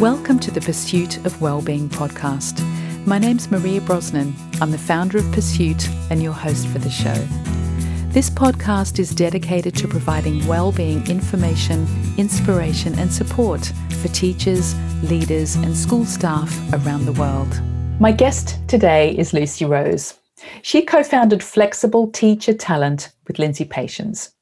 Welcome to the Pursuit of Wellbeing podcast. My name's Maria Brosnan. I'm the founder of Pursuit and your host for the show. This podcast is dedicated to providing well-being information, inspiration, and support for teachers, leaders, and school staff around the world. My guest today is Lucy Rose. She co founded Flexible Teacher Talent with Lindsay Patience.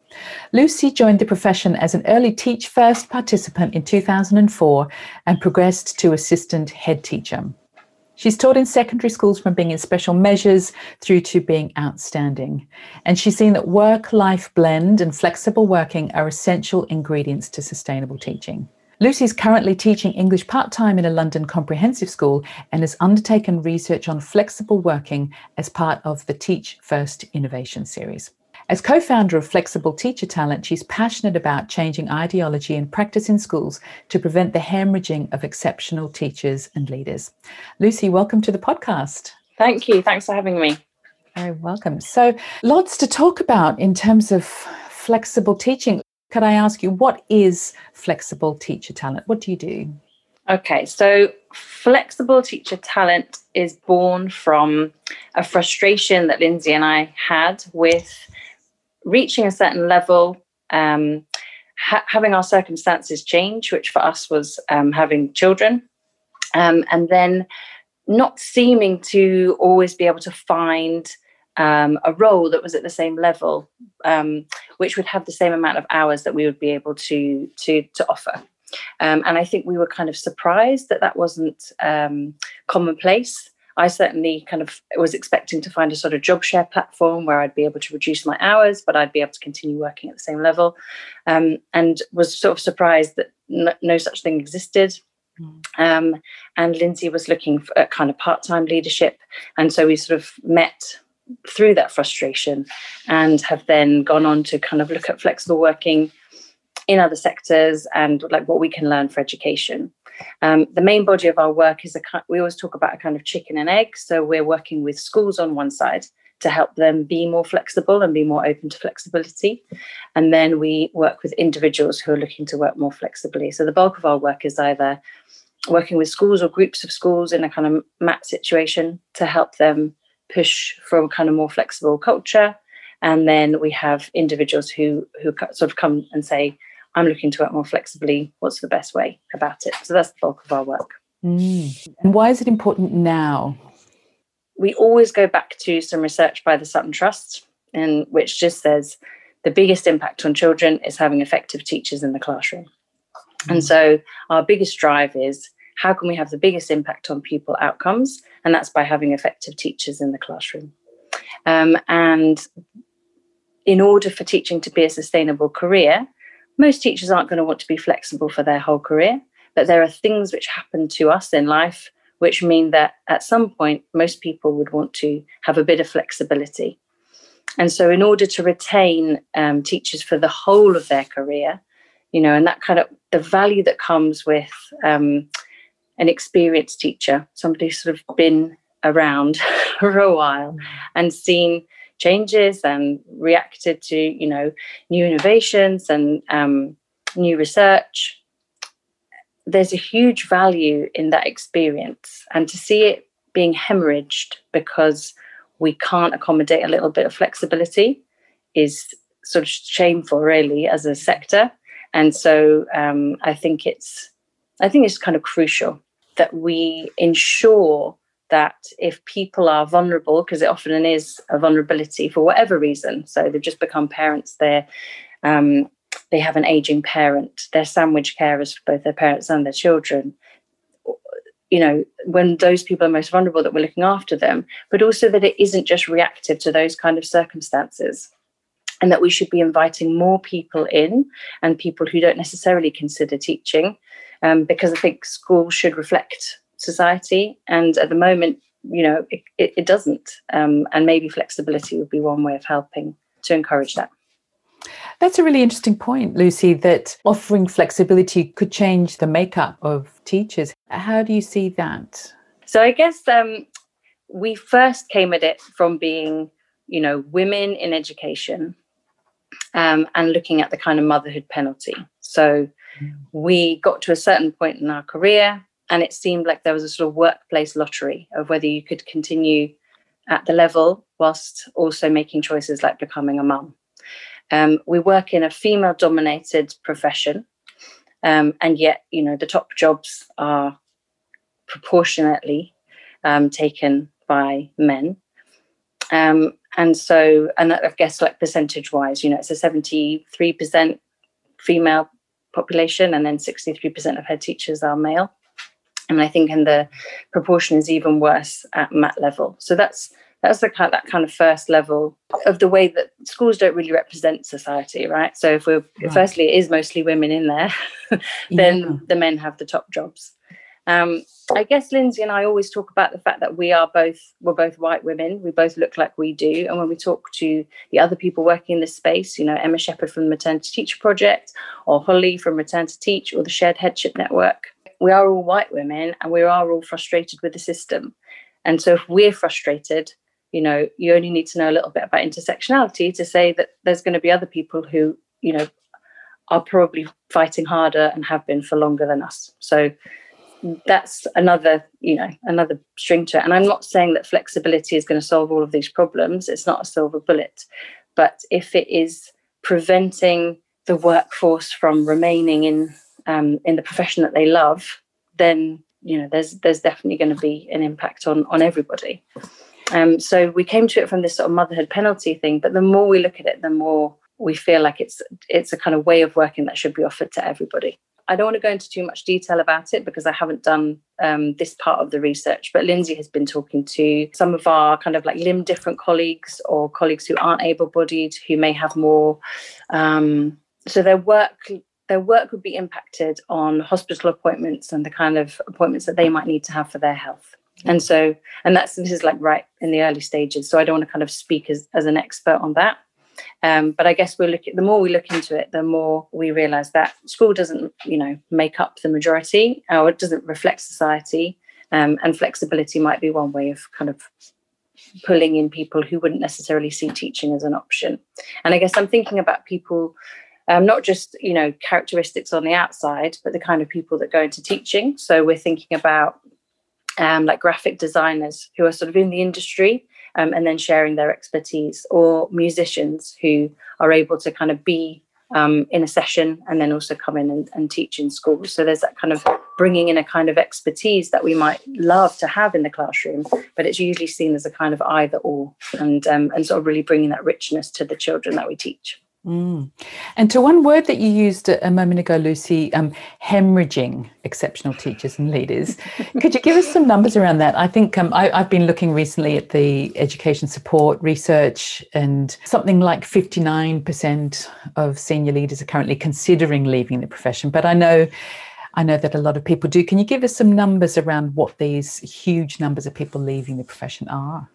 Lucy joined the profession as an early Teach First participant in 2004 and progressed to assistant head teacher. She's taught in secondary schools from being in special measures through to being outstanding. And she's seen that work life blend and flexible working are essential ingredients to sustainable teaching. Lucy's currently teaching English part time in a London comprehensive school and has undertaken research on flexible working as part of the Teach First Innovation Series. As co founder of Flexible Teacher Talent, she's passionate about changing ideology and practice in schools to prevent the hemorrhaging of exceptional teachers and leaders. Lucy, welcome to the podcast. Thank you. Thanks for having me. Very welcome. So, lots to talk about in terms of flexible teaching. Could I ask you, what is flexible teacher talent? What do you do? Okay, so flexible teacher talent is born from a frustration that Lindsay and I had with reaching a certain level, um, ha- having our circumstances change, which for us was um, having children, um, and then not seeming to always be able to find um, a role that was at the same level, um, which would have the same amount of hours that we would be able to to to offer. And I think we were kind of surprised that that wasn't commonplace. I certainly kind of was expecting to find a sort of job share platform where I'd be able to reduce my hours, but I'd be able to continue working at the same level, um, and was sort of surprised that no, no such thing existed. Mm. Um, and Lindsay was looking for a kind of part time leadership, and so we sort of met through that frustration, and have then gone on to kind of look at flexible working in other sectors and like what we can learn for education. Um, the main body of our work is a we always talk about a kind of chicken and egg. So we're working with schools on one side to help them be more flexible and be more open to flexibility. And then we work with individuals who are looking to work more flexibly. So the bulk of our work is either working with schools or groups of schools in a kind of MAT situation to help them push for a kind of more flexible culture. And then we have individuals who who sort of come and say, I'm looking to work more flexibly. What's the best way about it? So that's the bulk of our work. Mm. And why is it important now? We always go back to some research by the Sutton Trust, and which just says the biggest impact on children is having effective teachers in the classroom. Mm. And so our biggest drive is how can we have the biggest impact on pupil outcomes? And that's by having effective teachers in the classroom. Um, and in order for teaching to be a sustainable career, most teachers aren't going to want to be flexible for their whole career, but there are things which happen to us in life which mean that at some point most people would want to have a bit of flexibility. And so, in order to retain um, teachers for the whole of their career, you know, and that kind of the value that comes with um, an experienced teacher, somebody sort of been around for a while and seen changes and reacted to you know new innovations and um, new research. There's a huge value in that experience and to see it being hemorrhaged because we can't accommodate a little bit of flexibility is sort of shameful really as a sector. And so um, i think it's i think it's kind of crucial that we ensure that if people are vulnerable, because it often is a vulnerability for whatever reason, so they've just become parents, they're um, they have an aging parent, they're sandwich carers for both their parents and their children. You know, when those people are most vulnerable, that we're looking after them, but also that it isn't just reactive to those kind of circumstances and that we should be inviting more people in and people who don't necessarily consider teaching um, because I think schools should reflect society. And at the moment, you know, it, it, it doesn't. Um, and maybe flexibility would be one way of helping to encourage that. That's a really interesting point, Lucy, that offering flexibility could change the makeup of teachers. How do you see that? So I guess um, we first came at it from being, you know, women in education um, and looking at the kind of motherhood penalty. So mm. we got to a certain point in our career and it seemed like there was a sort of workplace lottery of whether you could continue at the level whilst also making choices like becoming a mum. Um, we work in a female dominated profession um, and yet you know the top jobs are proportionately um, taken by men um, and so and i guess like percentage wise you know it's a 73% female population and then 63% of head teachers are male and i think in the proportion is even worse at mat level so that's that's the kind that kind of first level of the way that schools don't really represent society, right? So if we're right. firstly it is mostly women in there, then yeah. the men have the top jobs. Um, I guess Lindsay and I always talk about the fact that we are both we're both white women. We both look like we do, and when we talk to the other people working in this space, you know Emma Shepherd from the Maternity Teacher Project, or Holly from Return to Teach, or the Shared Headship Network, we are all white women, and we are all frustrated with the system. And so if we're frustrated, you know you only need to know a little bit about intersectionality to say that there's going to be other people who you know are probably fighting harder and have been for longer than us. So that's another you know another string to it. And i'm not saying that flexibility is going to solve all of these problems. It's not a silver bullet. But if it is preventing the workforce from remaining in um, in the profession that they love then you know there's there's definitely going to be an impact on on everybody um, so we came to it from this sort of motherhood penalty thing, but the more we look at it, the more we feel like it's it's a kind of way of working that should be offered to everybody. I don't want to go into too much detail about it because I haven't done um, this part of the research, but Lindsay has been talking to some of our kind of like limb different colleagues or colleagues who aren't able bodied who may have more. Um, so their work their work would be impacted on hospital appointments and the kind of appointments that they might need to have for their health. And so and that's this is like right in the early stages so i don't want to kind of speak as, as an expert on that. Um, but i guess we're looking the more we look into it the more we realize that school doesn't you know make up the majority or it doesn't reflect society um, and flexibility might be one way of kind of pulling in people who wouldn't necessarily see teaching as an option. And i guess i'm thinking about people um, not just you know characteristics on the outside but the kind of people that go into teaching so we're thinking about um, like graphic designers who are sort of in the industry um, and then sharing their expertise, or musicians who are able to kind of be um, in a session and then also come in and, and, teach in schools. So there's that kind of bringing in a kind of expertise that we might love to have in the classroom, but it's usually seen as a kind of either or, and um, and sort of really bringing that richness to the children that we teach. Mm. And to one word that you used a moment ago, Lucy, um, hemorrhaging exceptional teachers and leaders. Could you give us some numbers around that? I think um, I, have been looking recently at the education support research, and something like 59% of senior leaders are currently considering leaving the profession. But I know. I know that a lot of people do. Can you give us some numbers around what these huge numbers of people leaving the profession are?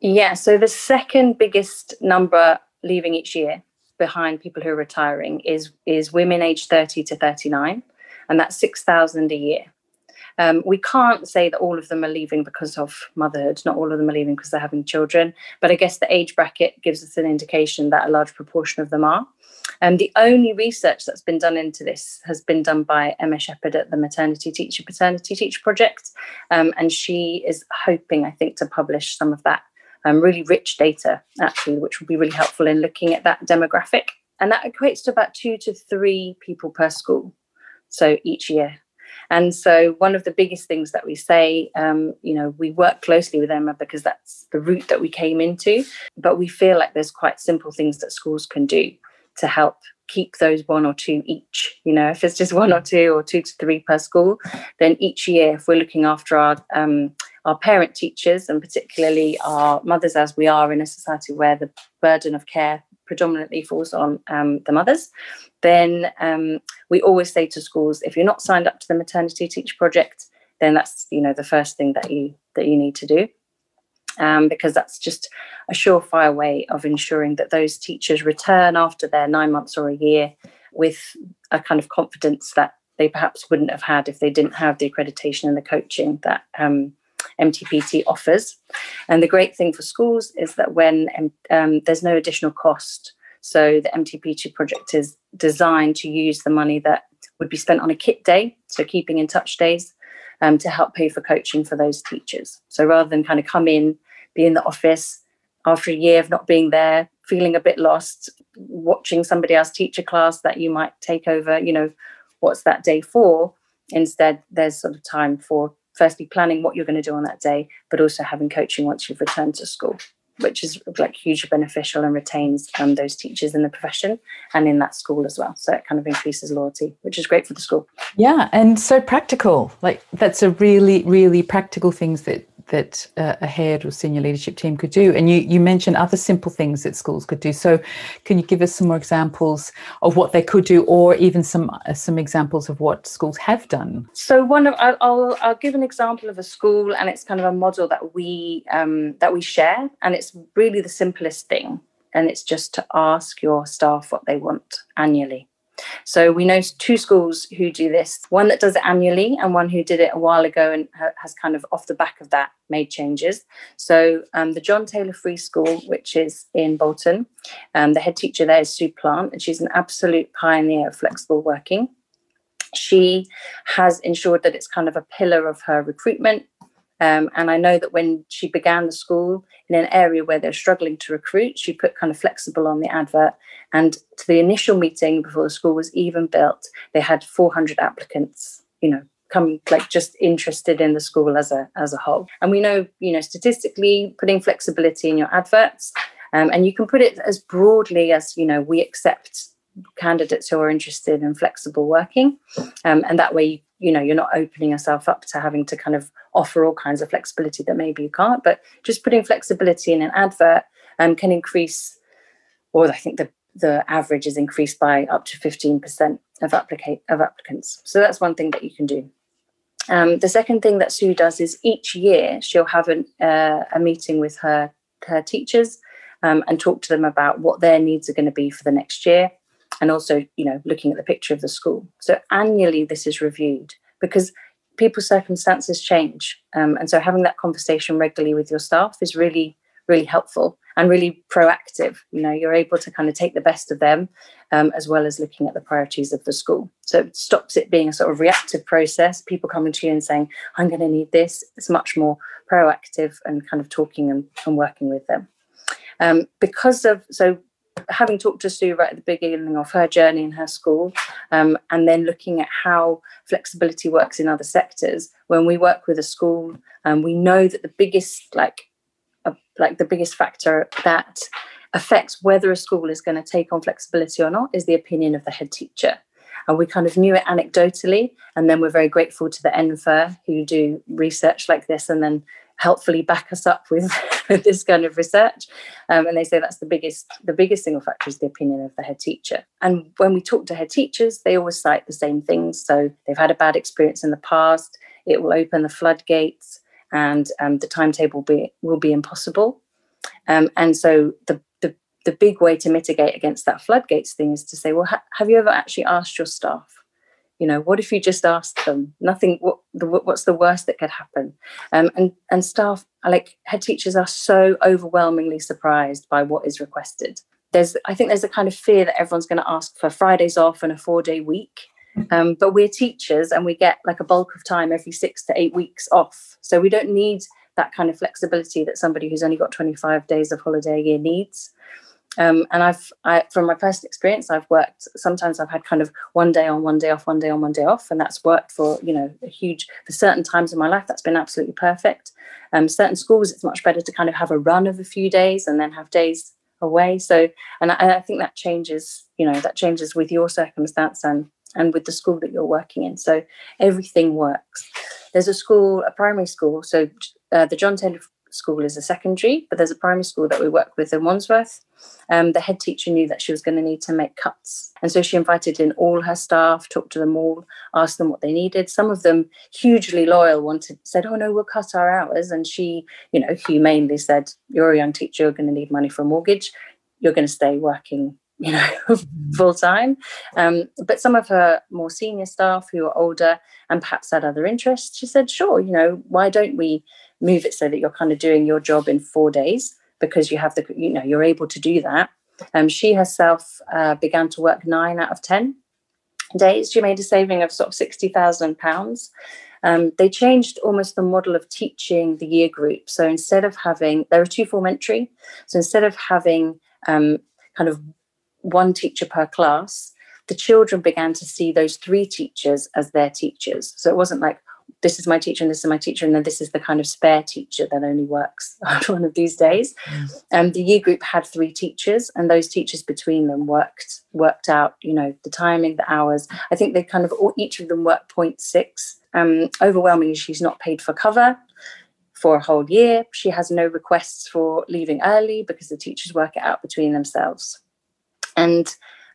Yeah, so the second biggest number leaving each year behind people who are retiring is is women aged 30 to 39 and that's 6000 a year. Um, we can't say that all of them are leaving because of motherhood. Not all of them are leaving because they're having children. But i guess the age bracket gives us an indication that a large proportion of them are. And the only research that's been done into this has been done by Emma Shepherd at the Maternity Teacher Paternity Teacher Project. Um, and she is hoping, I think, to publish some of that um, really rich data, actually, which will be really helpful in looking at that demographic. And that equates to about two to three people per school, so each year. And so, one of the biggest things that we say, um, you know, we work closely with Emma because that's the route that we came into. But we feel like there's quite simple things that schools can do to help keep those one or two each. You know, if it's just one or two or two to three per school, then each year, if we're looking after our um, our parent teachers and particularly our mothers, as we are in a society where the burden of care predominantly falls on um, the mothers, then um, we always say to schools, if you're not signed up to the maternity teach project, then that's you know the first thing that you that you need to do. Um, because that's just a surefire way of ensuring that those teachers return after their nine months or a year with a kind of confidence that they perhaps wouldn't have had if they didn't have the accreditation and the coaching that um, MTPT offers. And the great thing for schools is that when um, there's no additional cost. So the MTPT project is designed to use the money that would be spent on a kit day, so keeping in touch days, um, to help pay for coaching for those teachers. So rather than kind of come in, be in the office after a year of not being there, feeling a bit lost, watching somebody else teach a class that you might take over, you know, what's that day for? Instead, there's sort of time for firstly planning what you're going to do on that day, but also having coaching once you've returned to school which is like hugely beneficial and retains um, those teachers in the profession and in that school as well. So it kind of increases loyalty, which is great for the school. Yeah, and so practical. Like that's a really, really practical things that that uh, a head or senior leadership team could do. And you you mentioned other simple things that schools could do. So can you give us some more examples of what they could do, or even some uh, some examples of what schools have done? So one of I'll, I'll, give an example of a school, and it's kind of a model that we um, that we share, and it's really the simplest thing, and it's just to ask your staff what they want annually. So we know two schools who do this one that does it annually, and one who did it a while ago and has kind of off the back of that made changes. So um, the John Taylor Free School, which is in Bolton, um, the head teacher there is Sue Plant, and she's an absolute pioneer of flexible working. She has ensured that it's kind of a pillar of her recruitment um, and I know that when she began the school in an area where they're struggling to recruit, she put kind of flexible on the advert. And to the initial meeting before the school was even built, they had 400 applicants, you know, come like just interested in the school as a as a whole. And we know, you know, statistically, putting flexibility in your adverts, um, and you can put it as broadly as you know, we accept candidates who are interested in flexible working, um, and that way you you know you're not opening yourself up to having to kind of offer all kinds of flexibility that maybe you can't but just putting flexibility in an advert um, can increase or i think the the average is increased by up to 15% of applicate of applicants. So that's one thing that you can do. Um, the second thing that sue does is each year she'll have an, uh, a meeting with her her teachers um, and talk to them about what their needs are going to be for the next year and also you know looking at the picture of the school. So annually this is reviewed because people's circumstances change um, and so having that conversation regularly with your staff is really really helpful and really proactive. You know you're able to kind of take the best of them um, as well as looking at the priorities of the school. So it stops it being a sort of reactive process. People coming to you and saying i'm going to need this. It's much more proactive and kind of talking and, and working with them. Um, because of so having talked to Sue right at the beginning of her journey in her school, um, and then looking at how flexibility works in other sectors, when we work with a school, um, we know that the biggest like uh, like the biggest factor that affects whether a school is going to take on flexibility or not is the opinion of the head teacher. And we kind of knew it anecdotally, and then we're very grateful to the NFER who do research like this and then helpfully back us up with, with this kind of research. Um, and they say that's the biggest the biggest single factor is the opinion of the head teacher. And when we talk to head teachers, they always cite the same things. So they've had a bad experience in the past. It will open the floodgates, and um, the timetable will be will be impossible. Um, and so the, the the big way to mitigate against that floodgates thing is to say, well, ha- have you ever actually asked your staff you know what if you just asked them? Nothing what the, what's the worst that could happen? Um, and and staff like head teachers are so overwhelmingly surprised by what is requested. There's i think there's a kind of fear that everyone's going to ask for fridays off and a four day week um, but we're teachers and we get like a bulk of time every six to eight weeks off. So we don't need that kind of flexibility that somebody who's only got 25 days of holiday a year needs um, and I've, I, from my personal experience, I've worked. Sometimes I've had kind of one day on, one day off, one day on, one day off, and that's worked for you know a huge for certain times in my life. That's been absolutely perfect. Um, certain schools, it's much better to kind of have a run of a few days and then have days away. So, and I, I think that changes. You know, that changes with your circumstance and and with the school that you're working in. So everything works. There's a school, a primary school. So uh, the John Taylor school is a secondary, but there's a primary school that we work with in Wandsworth. Um, the head teacher knew that she was going to need to make cuts. And so she invited in all her staff, talked to them all, asked them what they needed. Some of them, hugely loyal, wanted said, Oh no, we'll cut our hours. And she, you know, humanely said, You're a young teacher, you're going to need money for a mortgage. You're going to stay working you know full time um, but some of her more senior staff who are older and perhaps had other interests she said sure you know why don't we move it so that you're kind of doing your job in four days because you have the you know you're able to do that Um, she herself uh, began to work nine out of 10 days. She made a saving of sort of £60,000. Um, they changed almost the model of teaching the year group. So instead of having, there are two form entry. So instead of having um, kind of one teacher per class, the children began to see those three teachers as their teachers. So it wasn't like, this is my teacher and this is my teacher, and then this is the kind of spare teacher that only works on one of these days. Um, the year group had three teachers, and those teachers between them worked worked out, you know, the timing, the hours. I think they kind of all, each of them worked 0.6. Um, overwhelmingly, she's not paid for cover for a whole year. She has no requests for leaving early because the teachers work it out between themselves. And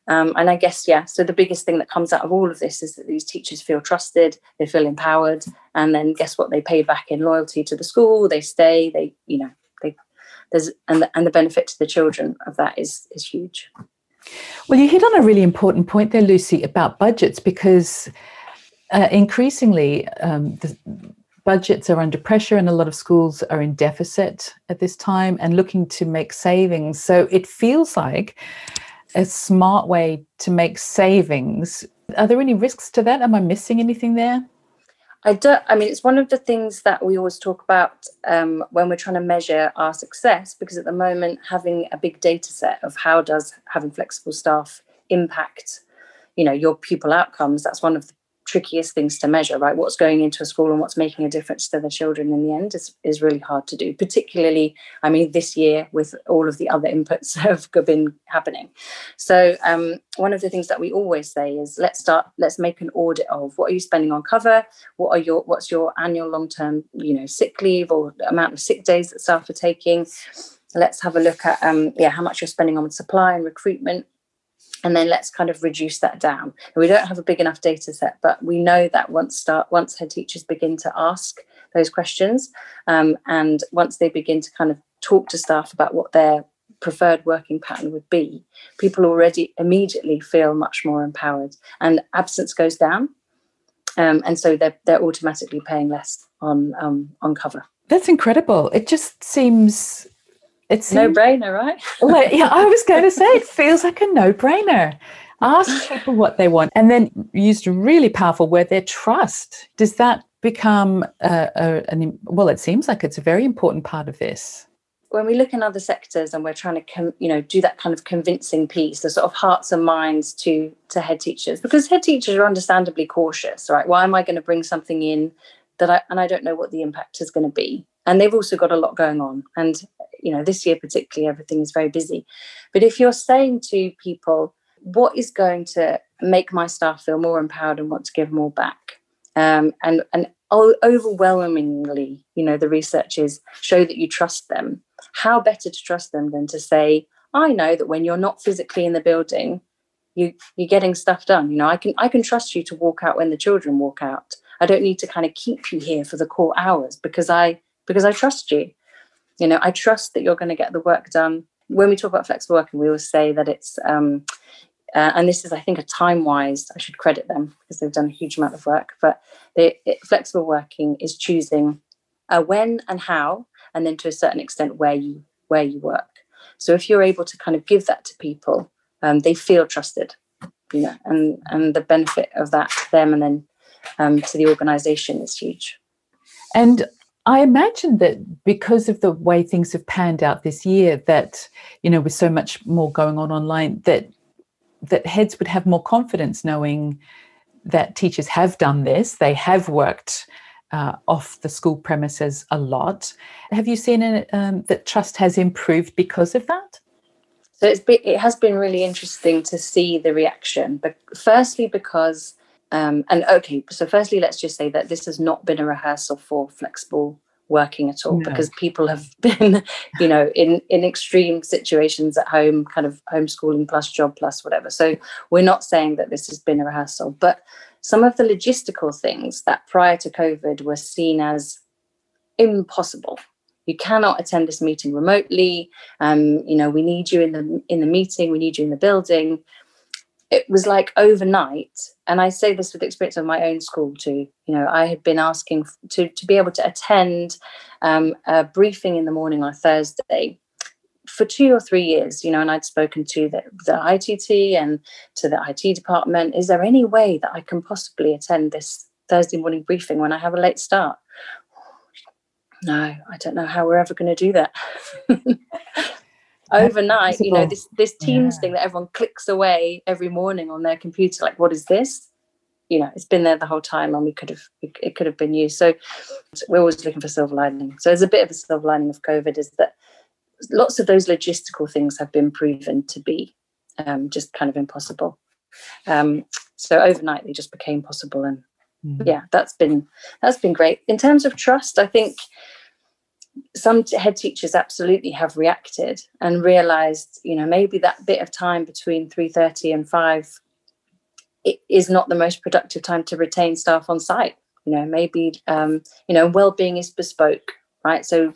um, and I guess, yeah, so the biggest thing that comes out of all of this is that these teachers feel trusted, they feel empowered, and then guess what? They pay back in loyalty to the school, they stay, they, you know, they, there's, and the, and the benefit to the children of that is, is huge. Well, you hit on a really important point there, Lucy, about budgets, because uh, increasingly um, the budgets are under pressure and a lot of schools are in deficit at this time and looking to make savings. So it feels like a smart way to make savings. Are there any risks to that? Am I missing anything there? I don't. I mean, it's one of the things that we always talk about um, when we're trying to measure our success. Because at the moment, having a big data set of how does having flexible staff impact, you know, your pupil outcomes. That's one of the trickiest things to measure, right? What's going into a school and what's making a difference to the children in the end is, is really hard to do, particularly, I mean, this year with all of the other inputs have been happening. So um, one of the things that we always say is let's start, let's make an audit of what are you spending on cover? What are your, what's your annual long-term, you know, sick leave or amount of sick days that staff are taking? Let's have a look at, um, yeah, how much you're spending on supply and recruitment and then let's kind of reduce that down. we don't have a big enough data set, but we know that once start once head teachers begin to ask those questions, um, and once they begin to kind of talk to staff about what their preferred working pattern would be, people already immediately feel much more empowered, and absence goes down, um, and so they're they're automatically paying less on um, on cover. That's incredible. It just seems it's no brainer, right? well, yeah, I was going to say it feels like a no brainer. Ask people what they want, and then used a really powerful word there: trust. Does that become a, a, an well? It seems like it's a very important part of this. When we look in other sectors and we're trying to, com- you know, do that kind of convincing piece, the sort of hearts and minds to to head teachers, because head teachers are understandably cautious, right? Why am I going to bring something in that I and I don't know what the impact is going to be? And they've also got a lot going on, and you know this year particularly everything is very busy. But if you're saying to people what is going to make my staff feel more empowered and want to give more back? Um, and and overwhelmingly you know the researchers show that you trust them. How better to trust them than to say i know that when you're not physically in the building you you're getting stuff done. You know i can i can trust you to walk out when the children walk out. I don't need to kind of keep you here for the core hours because i because i trust you you know i trust that you're going to get the work done. When we talk about flexible working we always say that it's um, uh, and this is i think a Timewise i should credit them because they've done a huge amount of work but the flexible working is choosing when and how and then to a certain extent where you where you work. So if you're able to kind of give that to people um, they feel trusted you know and and the benefit of that to them and then um, to the organization is huge. And I imagine that because of the way things have panned out this year, that you know, with so much more going on online, that that heads would have more confidence knowing that teachers have done this. They have worked uh, off the school premises a lot. Have you seen um, that trust has improved because of that? So it's been, it has been really interesting to see the reaction. But firstly, because um, and okay, so firstly, let's just say that this has not been a rehearsal for flexible working at all no. because people have been, you know, in in extreme situations at home, kind of homeschooling plus job plus whatever. So we're not saying that this has been a rehearsal, but some of the logistical things that prior to COVID were seen as impossible. You cannot attend this meeting remotely. Um, you know, we need you in the in the meeting. We need you in the building it was like overnight and i say this with experience of my own school too you know i had been asking to, to be able to attend um, a briefing in the morning on a thursday for two or three years, you know, and I'd spoken to the, the ITT and to the IT department, is there any way that I can possibly attend this Thursday morning briefing when I have a late start? No, I don't know how we're ever going to do that. Overnight, you know, this this Teams yeah. thing that everyone clicks away every morning on their computer, like, what is this? You know, it's been there the whole time, and we could have it could have been used. So we're always looking for silver lining. So there's a bit of a silver lining of COVID is that lots of those logistical things have been proven to be um, just kind of impossible. Um, so overnight they just became possible, and mm-hmm. yeah, that's been that's been great. In terms of trust, I think some head teachers absolutely have reacted and realized, you know, maybe that bit of time between three thirty and five it is not the most productive time to retain staff on site. You know, maybe um, you know, well-being is bespoke, right? So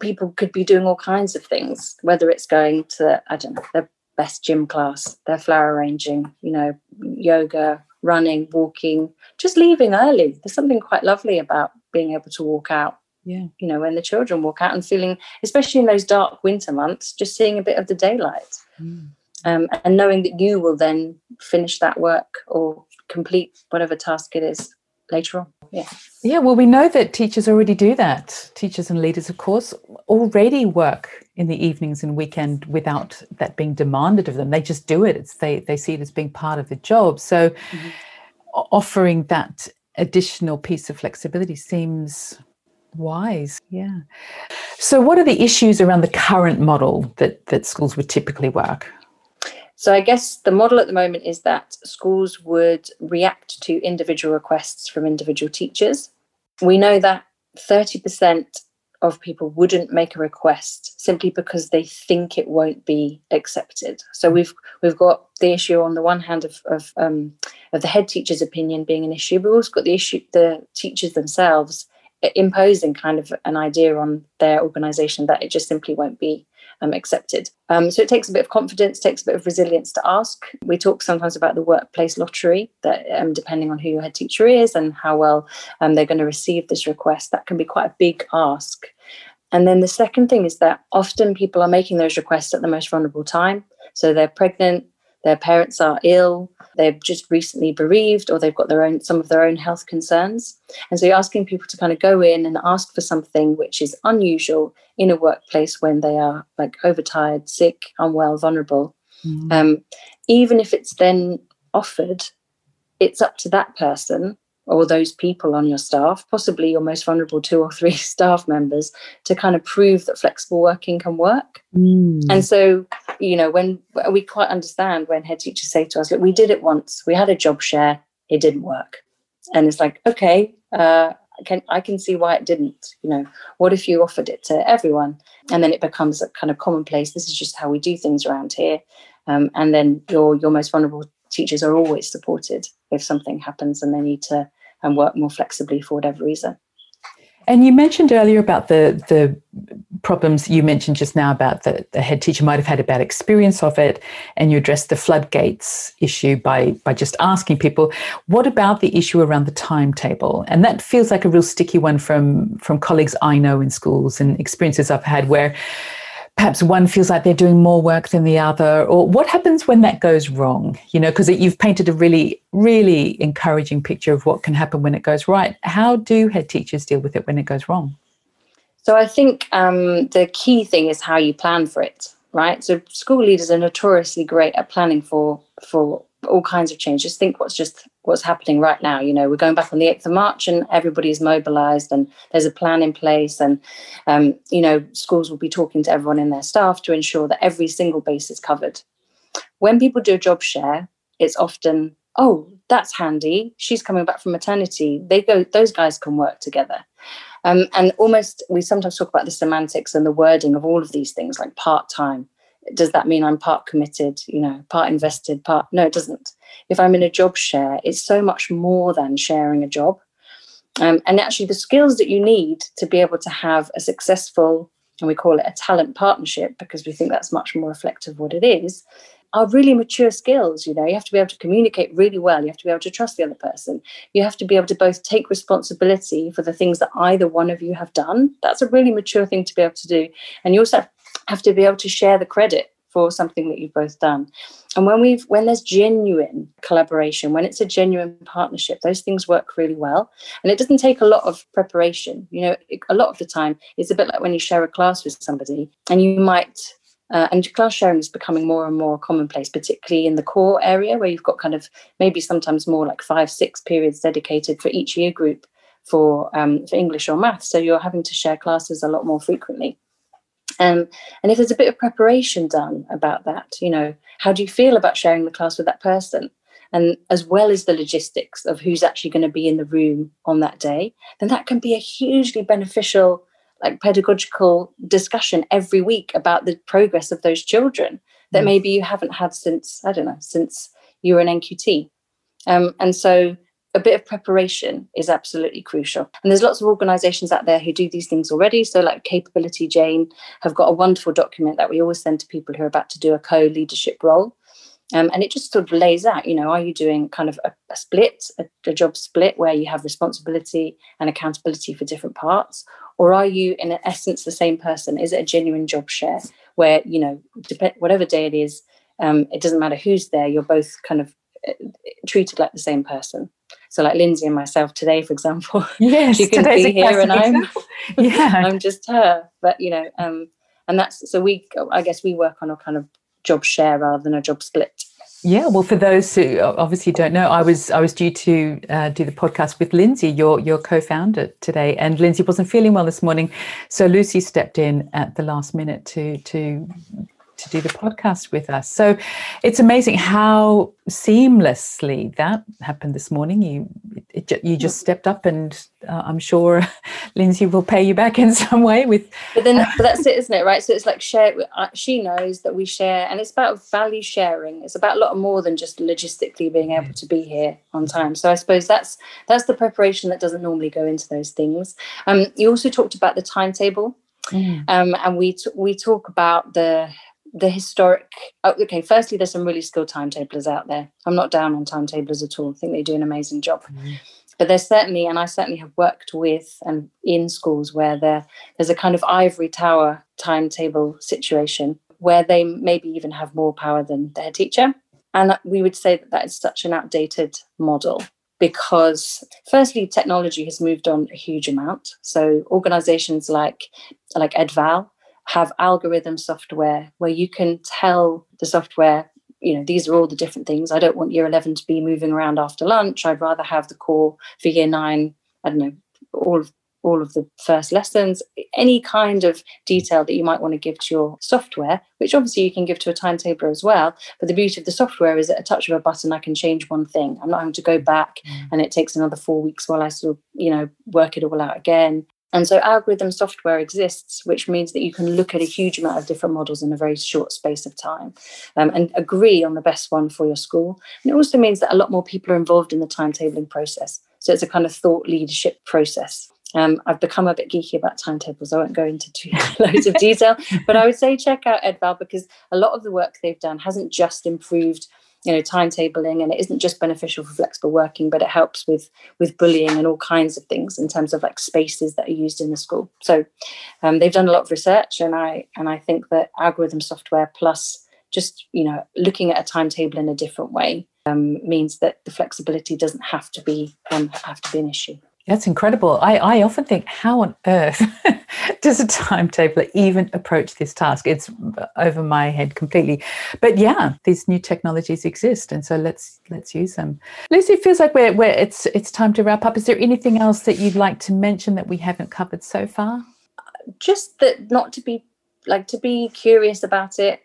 people could be doing all kinds of things, whether it's going to, I don't know, their best gym class, their flower arranging, you know, yoga, running, walking, just leaving early. There's something quite lovely about being able to walk out. Yeah. You know, when the children walk out and feeling, especially in those dark winter months, just seeing a bit of the daylight. Mm. Um, and knowing that you will then finish that work or complete whatever task it is later on. Yeah. Yeah, well, we know that teachers already do that. Teachers and leaders, of course, already work in the evenings and weekend without that being demanded of them. They just do it. It's they they see it as being part of the job. So mm-hmm. offering that additional piece of flexibility seems wise. Yeah. So what are the issues around the current model that that schools would typically work? So I guess the model at the moment is that schools would react to individual requests from individual teachers. We know that 30% of people wouldn't make a request simply because they think it won't be accepted. So we've we've got the issue on the one hand of of, um, of the head teacher's opinion being an issue, but we've also got the issue the teachers themselves imposing kind of an idea on their organisation that it just simply won't be um, accepted. Um, so it takes a bit of confidence, takes a bit of resilience to ask. We talk sometimes about the workplace lottery that, um, depending on who your head teacher is and how well um, they're going to receive this request, that can be quite a big ask. And then the second thing is that often people are making those requests at the most vulnerable time. So they're pregnant, their parents are ill, they've just recently bereaved, or they've got their own some of their own health concerns. And so you're asking people to kind of go in and ask for something which is unusual in a workplace when they are like overtired, sick, unwell, vulnerable. Mm. Um, even if it's then offered, it's up to that person or those people on your staff, possibly your most vulnerable two or three staff members, to kind of prove that flexible working can work. Mm. And so, you know, when we quite understand when head teachers say to us, look, we did it once, we had a job share, it didn't work. And it's like, okay, uh, I can I can see why it didn't. You know, what if you offered it to everyone, and then it becomes a kind of commonplace? This is just how we do things around here, um, and then your your most vulnerable teachers are always supported if something happens and they need to and work more flexibly for whatever reason. And you mentioned earlier about the the problems you mentioned just now about the, the head teacher might have had a bad experience of it, and you addressed the floodgates issue by by just asking people. What about the issue around the timetable? And that feels like a real sticky one from from colleagues I know in schools and experiences I've had where perhaps one feels like they're doing more work than the other or what happens when that goes wrong? You know because you've painted a really really encouraging picture of what can happen when it goes right. How do head teachers deal with it when it goes wrong? So i think um, the key thing is how you plan for it right? So school leaders are notoriously great at planning for for all kinds of change. Just think what's just what's happening right now. You know, we're going back on the 8th of March and everybody's mobilized and there's a plan in place. And, um, you know, schools will be talking to everyone in their staff to ensure that every single base is covered. When people do a job share, it's often, oh, that's handy. She's coming back from maternity. They go, those guys can work together. Um, and almost, we sometimes talk about the semantics and the wording of all of these things like part time does that mean I'm part committed, you know, part invested, part? No, it doesn't. If I'm in a job share, it's so much more than sharing a job. Um, and actually, the skills that you need to be able to have a successful, and we call it a talent partnership because we think that's much more reflective of what it is, are really mature skills. You know, you have to be able to communicate really well. You have to be able to trust the other person. You have to be able to both take responsibility for the things that either one of you have done. That's a really mature thing to be able to do. And you also have have to be able to share the credit for something that you've both done. And when we've when there's genuine collaboration, when it's a genuine partnership, those things work really well. And it doesn't take a lot of preparation. You know, a lot of the time it's a bit like when you share a class with somebody and you might uh, and class sharing is becoming more and more commonplace, particularly in the core area where you've got kind of maybe sometimes more like five, six periods dedicated for each year group for um, for English or math. So you're having to share classes a lot more frequently. Um, and if there's a bit of preparation done about that, you know, how do you feel about sharing the class with that person? And as well as the logistics of who's actually going to be in the room on that day, then that can be a hugely beneficial, like pedagogical discussion every week about the progress of those children that mm. maybe you haven't had since, I don't know, since you were an NQT. Um, and so a bit of preparation is absolutely crucial. And there's lots of organizations out there who do these things already. So, like Capability Jane have got a wonderful document that we always send to people who are about to do a co leadership role. Um, and it just sort of lays out, you know, are you doing kind of a, a split, a, a, job split where you have responsibility and accountability for different parts? Or are you, in essence, the same person? Is it a genuine job share where, you know, dep- whatever day it is, um, it doesn't matter who's there, you're both kind of treated like the same person? So, like Lindsay and myself today, for example, yes, she can be here and I'm, yeah, I'm just her. But you know, um, and that's so we, I guess, we work on a kind of job share rather than a job split. Yeah, well, for those who obviously don't know, I was I was due to uh, do the podcast with Lindsay, your your co-founder today, and Lindsay wasn't feeling well this morning, so Lucy stepped in at the last minute to to to do the podcast with us. So it's amazing how seamlessly that happened this morning. You it, you just stepped up, and uh, I'm sure Lindsay will pay you back in some way. With but then but that's it, isn't it? Right. So it's like share. Uh, she knows that we share, and it's about value sharing. It's about a lot more than just logistically being able to be here on time. So I suppose that's that's the preparation that doesn't normally go into those things. Um, you also talked about the timetable. Mm. Um, and we t- we talk about the the historic oh, okay firstly there's some really skilled timetablers out there. I'm not down on timetablers at all. I think they do an amazing job. Mm-hmm. but there's certainly and i certainly have worked with and in schools where there there's a kind of ivory tower timetable situation where they maybe even have more power than their teacher. And we would say that that is such an outdated model because firstly technology has moved on a huge amount. So organizations like like EdVal have algorithm software where you can tell the software you know these are all the different things. I don't want year 11 to be moving around after lunch. I'd rather have the core for year 9 i don't know all of all of the first lessons. Any kind of detail that you might want to give to your software which obviously you can give to a timetabler as well but the beauty of the software is at a touch of a button i can change one thing. I'm not having to go back mm. and it takes another four weeks while i sort of you know work it all out again and so algorithm software exists, which means that you can look at a huge amount of different models in a very short space of time um, and agree on the best one for your school. And it also means that a lot more people are involved in the timetabling process. So it's a kind of thought leadership process. Um, I've become a bit geeky about timetables. I won't go into too, loads of detail, but I would say check out EdVal because a lot of the work they've done hasn't just improved you know timetabling and it isn't just beneficial for flexible working but it helps with with bullying and all kinds of things in terms of like spaces that are used in the school. So um, they've done a lot of research and i and i think that algorithm software plus just you know looking at a timetable in a different way um, means that the flexibility doesn't have to be um, have to be an issue that's incredible. I, I often think, how on earth does a timetabler even approach this task? It's over my head completely. But yeah, these new technologies exist, and so let's let's use them. Lucy, it feels like we're, we're it's it's time to wrap up. Is there anything else that you'd like to mention that we haven't covered so far? Just that not to be like to be curious about it,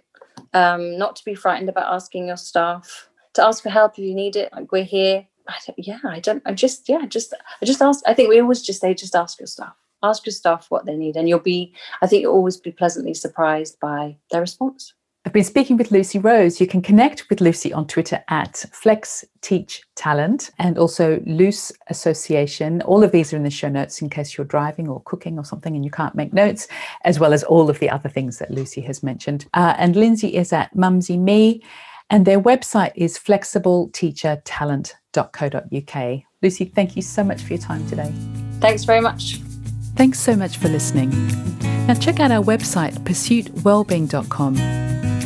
um, not to be frightened about asking your staff, to ask for help if you need it. Like we're here I don't, yeah, I don't, I just, yeah, just, I just ask, I think we always just say, just ask your staff, ask your staff what they need. And you'll be, I think you'll always be pleasantly surprised by their response. I've been speaking with Lucy Rose. You can connect with Lucy on Twitter at Flex Teach Talent and also Luce Association. All of these are in the show notes in case you're driving or cooking or something and you can't make notes, as well as all of the other things that Lucy has mentioned. Uh, and Lindsay is at Mumsy Me, and their website is flexibleteachertalent.co.uk. Lucy, thank you so much for your time today. Thanks very much. Thanks so much for listening. Now, check out our website, pursuitwellbeing.com.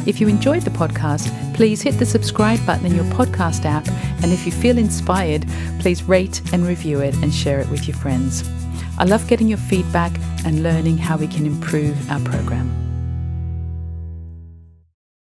If you enjoyed the podcast, please hit the subscribe button in your podcast app. And if you feel inspired, please rate and review it and share it with your friends. I love getting your feedback and learning how we can improve our program.